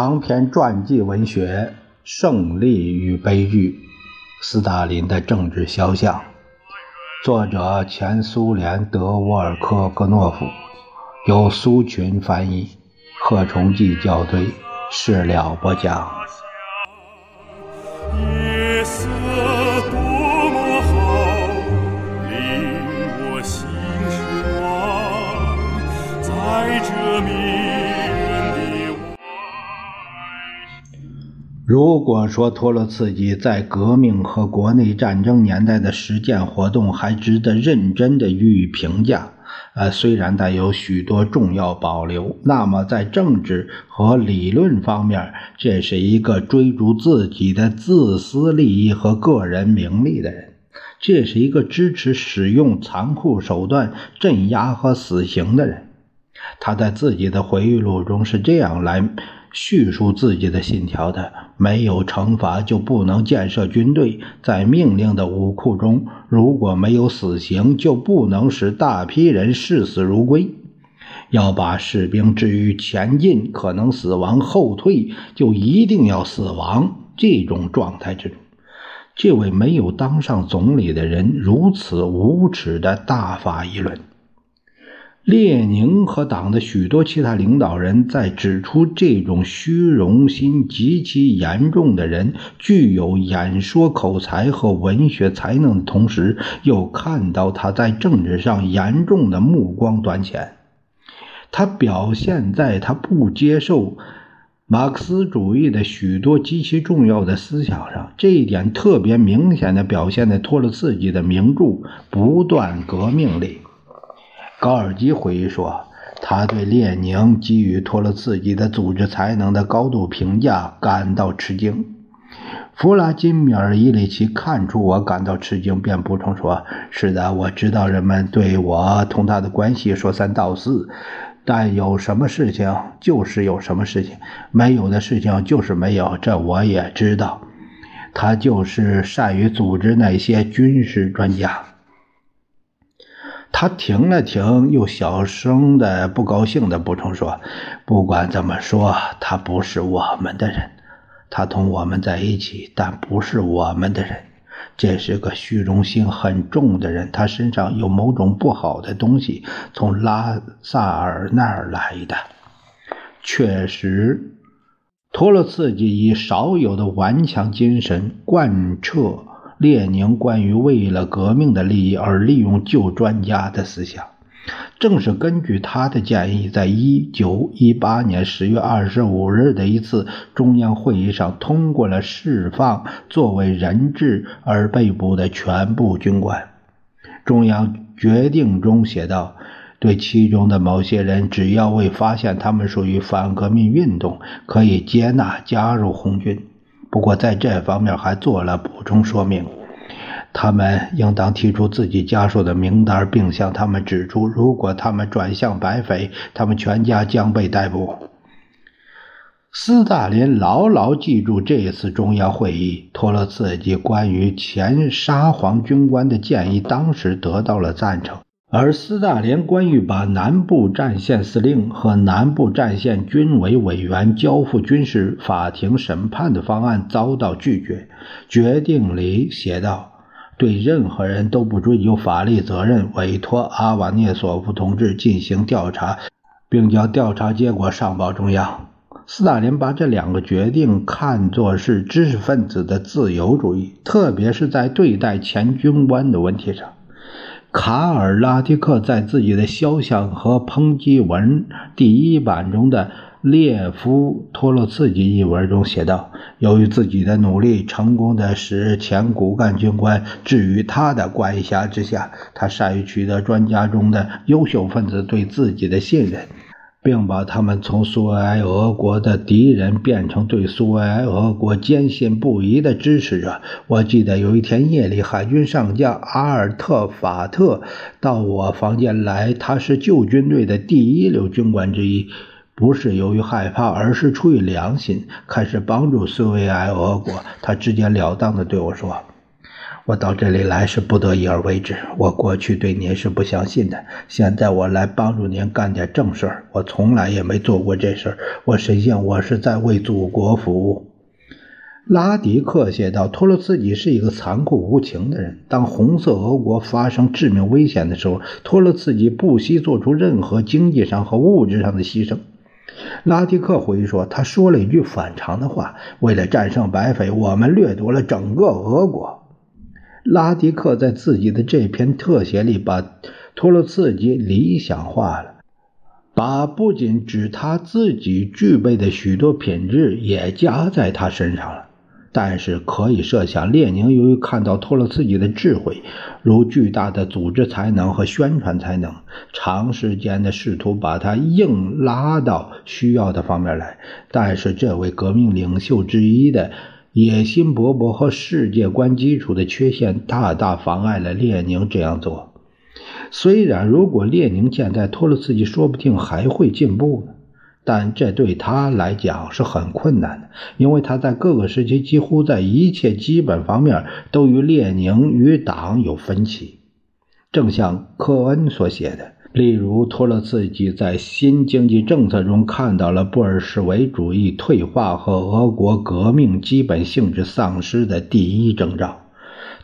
长篇传记文学《胜利与悲剧》，斯大林的政治肖像，作者前苏联德沃尔科格诺夫，由苏群翻译，贺崇济校对，事了不讲。如果说托洛茨基在革命和国内战争年代的实践活动还值得认真的予以评价，呃，虽然带有许多重要保留，那么在政治和理论方面，这是一个追逐自己的自私利益和个人名利的人，这是一个支持使用残酷手段镇压和死刑的人。他在自己的回忆录中是这样来。叙述自己的信条的，没有惩罚就不能建设军队。在命令的武库中，如果没有死刑，就不能使大批人视死如归。要把士兵置于前进可能死亡，后退就一定要死亡这种状态之中。这位没有当上总理的人如此无耻的大发议论。列宁和党的许多其他领导人在指出这种虚荣心极其严重的人具有演说口才和文学才能的同时，又看到他在政治上严重的目光短浅。他表现在他不接受马克思主义的许多极其重要的思想上，这一点特别明显的表现在托洛茨基的名著《不断革命》里。高尔基回忆说：“他对列宁给予托洛茨基的组织才能的高度评价感到吃惊。”弗拉基米尔·伊里奇看出我感到吃惊，便补充说：“是的，我知道人们对我同他的关系说三道四，但有什么事情就是有什么事情，没有的事情就是没有，这我也知道。他就是善于组织那些军事专家。”他停了停，又小声的、不高兴的补充说：“不管怎么说，他不是我们的人。他同我们在一起，但不是我们的人。这是个虚荣心很重的人，他身上有某种不好的东西，从拉萨尔那儿来的。确实，托洛茨基以少有的顽强精神贯彻。”列宁关于为了革命的利益而利用旧专家的思想，正是根据他的建议，在一九一八年十月二十五日的一次中央会议上通过了释放作为人质而被捕的全部军官。中央决定中写道：“对其中的某些人，只要未发现他们属于反革命运动，可以接纳加入红军。”不过，在这方面还做了补充说明：他们应当提出自己家属的名单，并向他们指出，如果他们转向白匪，他们全家将被逮捕。斯大林牢牢记住这次中央会议，托洛茨基关于前沙皇军官的建议，当时得到了赞成。而斯大林关于把南部战线司令和南部战线军委委员交付军事法庭审判的方案遭到拒绝。决定里写道：“对任何人都不追究法律责任，委托阿瓦涅索夫同志进行调查，并将调查结果上报中央。”斯大林把这两个决定看作是知识分子的自由主义，特别是在对待前军官的问题上。卡尔拉迪克在自己的肖像和抨击文第一版中的列夫托洛茨基一文中写道：“由于自己的努力，成功的使前骨干军官置于他的管辖之下，他善于取得专家中的优秀分子对自己的信任。”并把他们从苏维埃俄国的敌人变成对苏维埃俄国坚信不疑的支持者。我记得有一天夜里，海军上将阿尔特法特到我房间来，他是旧军队的第一流军官之一，不是由于害怕，而是出于良心，开始帮助苏维埃俄国。他直截了当地对我说。我到这里来是不得已而为之。我过去对您是不相信的，现在我来帮助您干点正事儿。我从来也没做过这事儿，我深信我是在为祖国服务。拉迪克写道：“托洛茨基是一个残酷无情的人。当红色俄国发生致命危险的时候，托洛茨基不惜做出任何经济上和物质上的牺牲。”拉迪克回忆说：“他说了一句反常的话：为了战胜白匪，我们掠夺了整个俄国。”拉迪克在自己的这篇特写里把托洛茨基理想化了，把不仅指他自己具备的许多品质也加在他身上了。但是可以设想，列宁由于看到托洛茨基的智慧，如巨大的组织才能和宣传才能，长时间的试图把他硬拉到需要的方面来。但是这位革命领袖之一的。野心勃勃和世界观基础的缺陷大大妨碍了列宁这样做。虽然如果列宁现在托洛茨基说不定还会进步呢，但这对他来讲是很困难的，因为他在各个时期几乎在一切基本方面都与列宁与党有分歧。正像科恩所写的。例如，托洛茨基在新经济政策中看到了布尔什维主义退化和俄国革命基本性质丧失的第一征兆。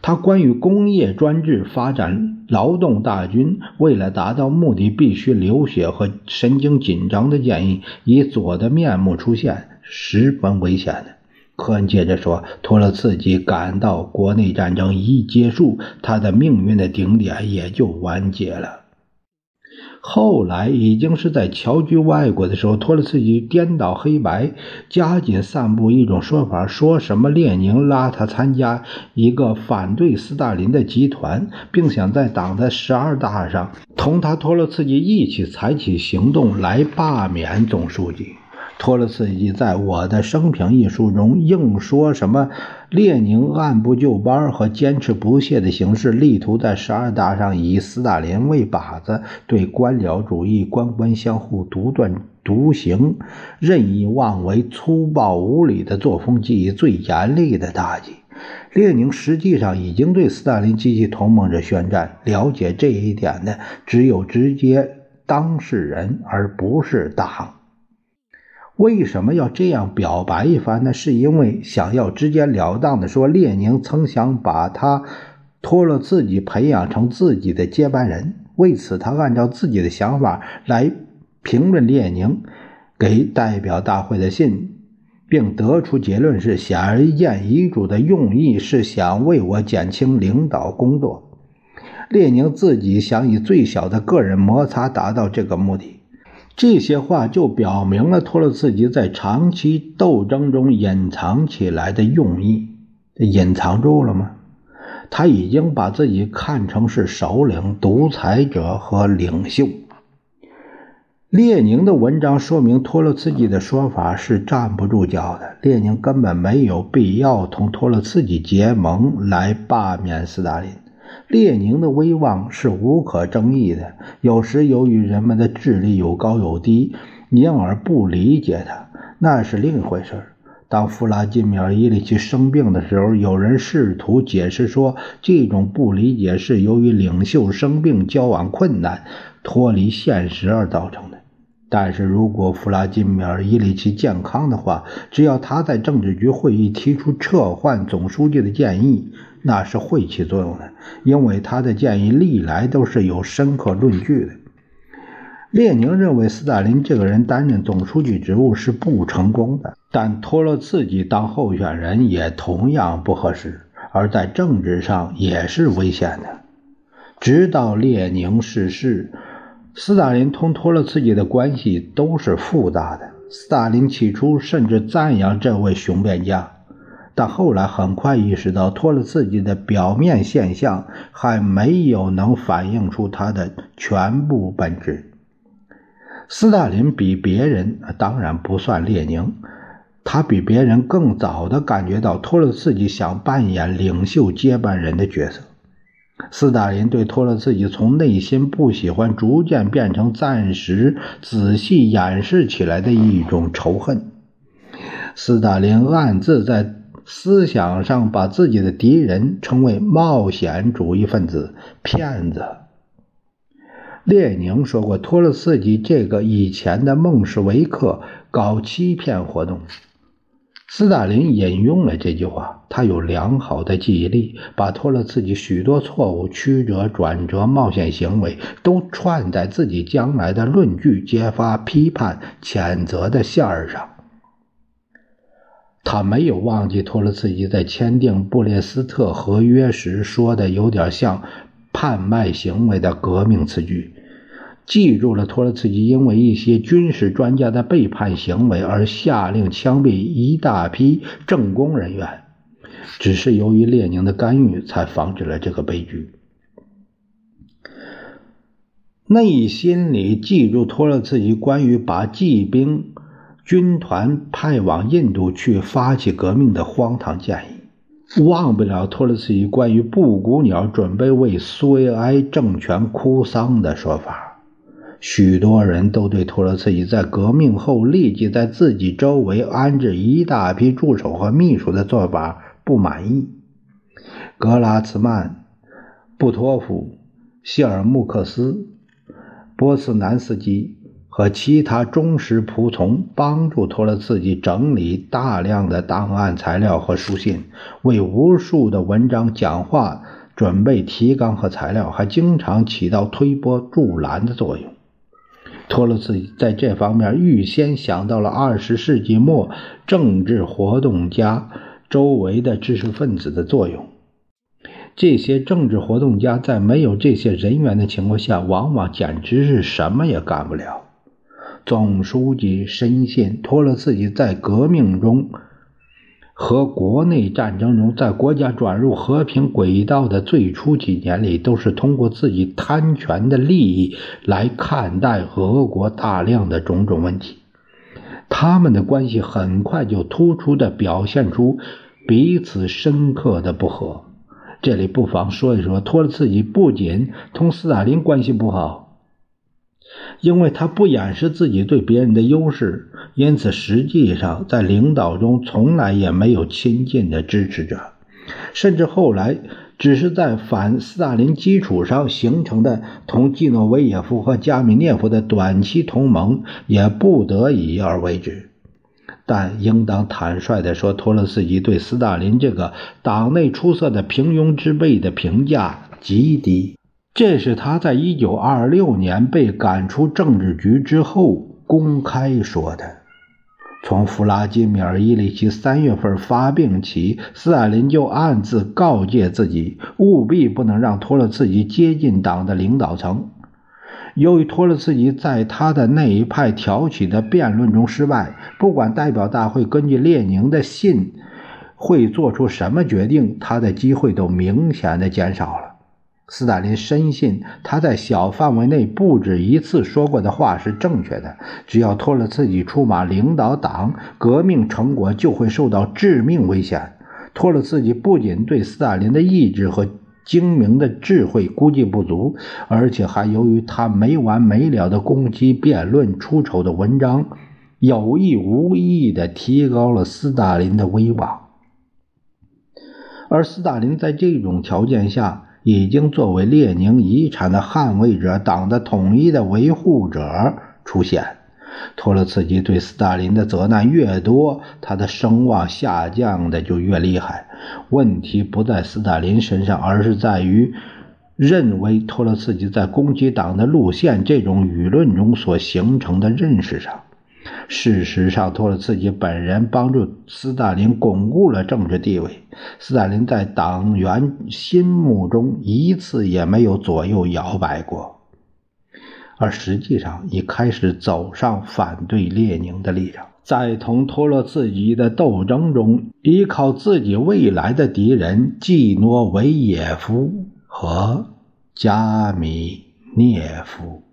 他关于工业专制、发展劳动大军、为了达到目的必须流血和神经紧张的建议，以左的面目出现，十分危险的。科恩接着说：“托洛茨基感到国内战争一结束，他的命运的顶点也就完结了。”后来已经是在侨居外国的时候，托洛茨基颠倒黑白，加紧散布一种说法，说什么列宁拉他参加一个反对斯大林的集团，并想在党的十二大上同他托洛茨基一起采取行动来罢免总书记。托洛茨基在我的生平一书中硬说什么列宁按部就班和坚持不懈的形式，力图在十二大上以斯大林为靶子，对官僚主义、官官相护、独断独行、任意妄为、粗暴无礼的作风给予最严厉的打击。列宁实际上已经对斯大林及其同盟者宣战。了解这一点的只有直接当事人，而不是党。为什么要这样表白一番呢？是因为想要直截了当的说，列宁曾想把他托了自己培养成自己的接班人。为此，他按照自己的想法来评论列宁给代表大会的信，并得出结论是：显而易见，遗嘱的用意是想为我减轻领导工作。列宁自己想以最小的个人摩擦达到这个目的。这些话就表明了托洛茨基在长期斗争中隐藏起来的用意，隐藏住了吗？他已经把自己看成是首领、独裁者和领袖。列宁的文章说明托洛茨基的说法是站不住脚的。列宁根本没有必要同托洛茨基结盟来罢免斯大林。列宁的威望是无可争议的，有时由于人们的智力有高有低，因而不理解他，那是另一回事。当弗拉基米尔·伊里奇生病的时候，有人试图解释说，这种不理解是由于领袖生病、交往困难、脱离现实而造成的。但是如果弗拉基米尔·伊里奇健康的话，只要他在政治局会议提出撤换总书记的建议，那是会起作用的，因为他的建议历来都是有深刻论据的。列宁认为斯大林这个人担任总书记职务是不成功的，但托洛茨基当候选人也同样不合适，而在政治上也是危险的。直到列宁逝世，斯大林同托洛茨基的关系都是复杂的。斯大林起初甚至赞扬这位雄辩家。但后来很快意识到，托洛茨基的表面现象还没有能反映出他的全部本质。斯大林比别人，当然不算列宁，他比别人更早的感觉到托洛茨基想扮演领袖接班人的角色。斯大林对托洛茨基从内心不喜欢，逐渐变成暂时仔细掩饰起来的一种仇恨。斯大林暗自在。思想上把自己的敌人称为冒险主义分子、骗子。列宁说过，托洛茨基这个以前的孟什维克搞欺骗活动。斯大林引用了这句话，他有良好的记忆力，把托洛茨基许多错误、曲折、转折、冒险行为都串在自己将来的论据、揭发、批判、谴责的线儿上。他没有忘记托洛茨基在签订布列斯特合约时说的有点像叛卖行为的革命词句，记住了托洛茨基因为一些军事专家的背叛行为而下令枪毙一大批政工人员，只是由于列宁的干预才防止了这个悲剧。内心里记住托洛茨基关于把骑兵。军团派往印度去发起革命的荒唐建议，忘不了托洛茨基关于布谷鸟准备为苏维埃政权哭丧的说法。许多人都对托洛茨基在革命后立即在自己周围安置一大批助手和秘书的做法不满意。格拉茨曼、布托夫、谢尔穆克斯、波斯南斯基。和其他忠实仆从帮助托洛茨基整理大量的档案材料和书信，为无数的文章、讲话准备提纲和材料，还经常起到推波助澜的作用。托洛茨基在这方面预先想到了二十世纪末政治活动家周围的知识分子的作用。这些政治活动家在没有这些人员的情况下，往往简直是什么也干不了。总书记深信，托洛茨基在革命中和国内战争中，在国家转入和平轨道的最初几年里，都是通过自己贪权的利益来看待俄国大量的种种问题。他们的关系很快就突出的表现出彼此深刻的不和。这里不妨说一说，托洛茨基不仅同斯大林关系不好。因为他不掩饰自己对别人的优势，因此实际上在领导中从来也没有亲近的支持者，甚至后来只是在反斯大林基础上形成的同季诺维耶夫和加米涅夫的短期同盟，也不得已而为之。但应当坦率地说，托洛斯基对斯大林这个党内出色的平庸之辈的评价极低。这是他在一九二六年被赶出政治局之后公开说的。从弗拉基米尔·伊里奇三月份发病起，斯大林就暗自告诫自己，务必不能让托洛茨基接近党的领导层。由于托洛茨基在他的那一派挑起的辩论中失败，不管代表大会根据列宁的信会做出什么决定，他的机会都明显的减少了。斯大林深信他在小范围内不止一次说过的话是正确的。只要托洛茨基出马领导党，革命成果就会受到致命危险。托洛茨基不仅对斯大林的意志和精明的智慧估计不足，而且还由于他没完没了的攻击、辩论、出丑的文章，有意无意地提高了斯大林的威望。而斯大林在这种条件下，已经作为列宁遗产的捍卫者、党的统一的维护者出现。托洛茨基对斯大林的责难越多，他的声望下降的就越厉害。问题不在斯大林身上，而是在于认为托洛茨基在攻击党的路线这种舆论中所形成的认识上。事实上，托洛茨基本人帮助斯大林巩固了政治地位。斯大林在党员心目中一次也没有左右摇摆过，而实际上已开始走上反对列宁的立场。在同托洛茨基的斗争中，依靠自己未来的敌人季诺维耶夫和加米涅夫。